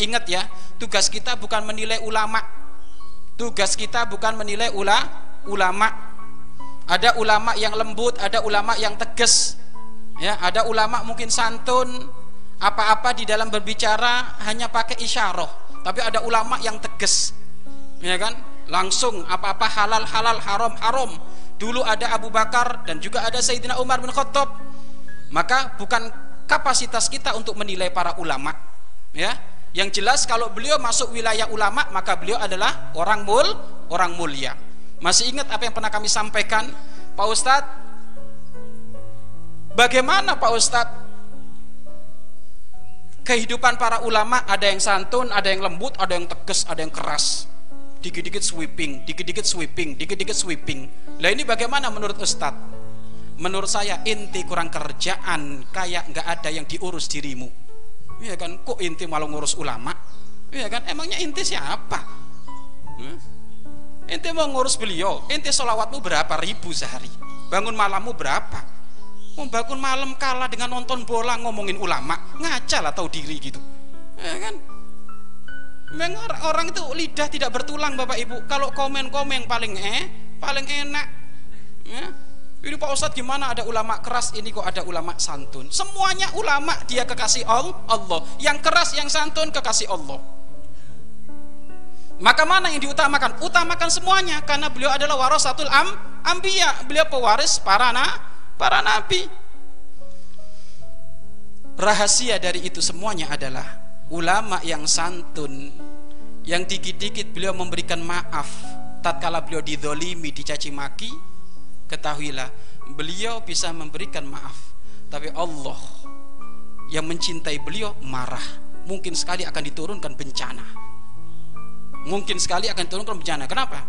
ingat ya tugas kita bukan menilai ulama. Tugas kita bukan menilai ula, ulama. Ada ulama yang lembut ada ulama yang tegas. Ya ada ulama mungkin santun apa-apa di dalam berbicara hanya pakai isyarah. Tapi ada ulama yang tegas. Ya kan? Langsung apa-apa halal halal haram haram. Dulu ada Abu Bakar dan juga ada Sayyidina Umar bin Khattab. Maka bukan kapasitas kita untuk menilai para ulama. Ya yang jelas kalau beliau masuk wilayah ulama maka beliau adalah orang mul orang mulia. Masih ingat apa yang pernah kami sampaikan? Pak Ustadz bagaimana Pak Ustadz? Kehidupan para ulama ada yang santun ada yang lembut ada yang tegas ada yang keras. Dikit-dikit sweeping dikit-dikit sweeping dikit-dikit sweeping. Lah ini bagaimana menurut Ustadz? Menurut saya inti kurang kerjaan kayak nggak ada yang diurus dirimu Iya kan? Kok inti malah ngurus ulama? Iya kan? Emangnya inti siapa? Hmm? Inti mau ngurus beliau. Inti solawatmu berapa ribu sehari? Bangun malammu berapa? Mau bangun malam kalah dengan nonton bola ngomongin ulama, ngaca lah tahu diri gitu. Ya kan? Memang orang itu lidah tidak bertulang Bapak Ibu. Kalau komen-komen paling eh, paling enak. Pak Ustadz gimana ada ulama keras? Ini kok ada ulama santun. Semuanya ulama dia kekasih Allah. Yang keras yang santun kekasih Allah. Maka mana yang diutamakan? Utamakan semuanya karena beliau adalah warasatul am ambiya. Beliau pewaris para na para nabi. Rahasia dari itu semuanya adalah ulama yang santun yang dikit-dikit beliau memberikan maaf tatkala beliau didolimi dicaci maki ketahuilah beliau bisa memberikan maaf tapi Allah yang mencintai beliau marah. Mungkin sekali akan diturunkan bencana. Mungkin sekali akan diturunkan bencana. Kenapa?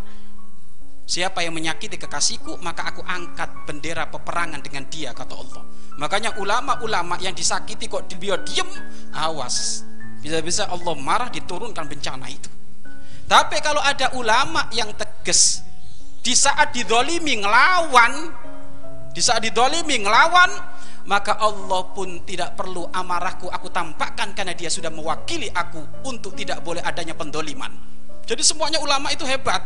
Siapa yang menyakiti kekasihku maka aku angkat bendera peperangan dengan dia kata Allah. Makanya ulama-ulama yang disakiti kok beliau diem awas. Bisa-bisa Allah marah diturunkan bencana itu. Tapi kalau ada ulama yang tegas di saat didolimi ngelawan di saat didolimi ngelawan maka Allah pun tidak perlu amarahku aku tampakkan karena dia sudah mewakili aku untuk tidak boleh adanya pendoliman. Jadi semuanya ulama itu hebat.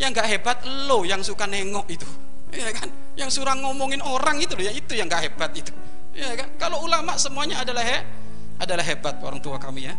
Yang nggak hebat lo yang suka nengok itu. Ya kan? Yang surang ngomongin orang itu ya itu yang nggak hebat itu. Ya kan? Kalau ulama semuanya adalah he, adalah hebat orang tua kami ya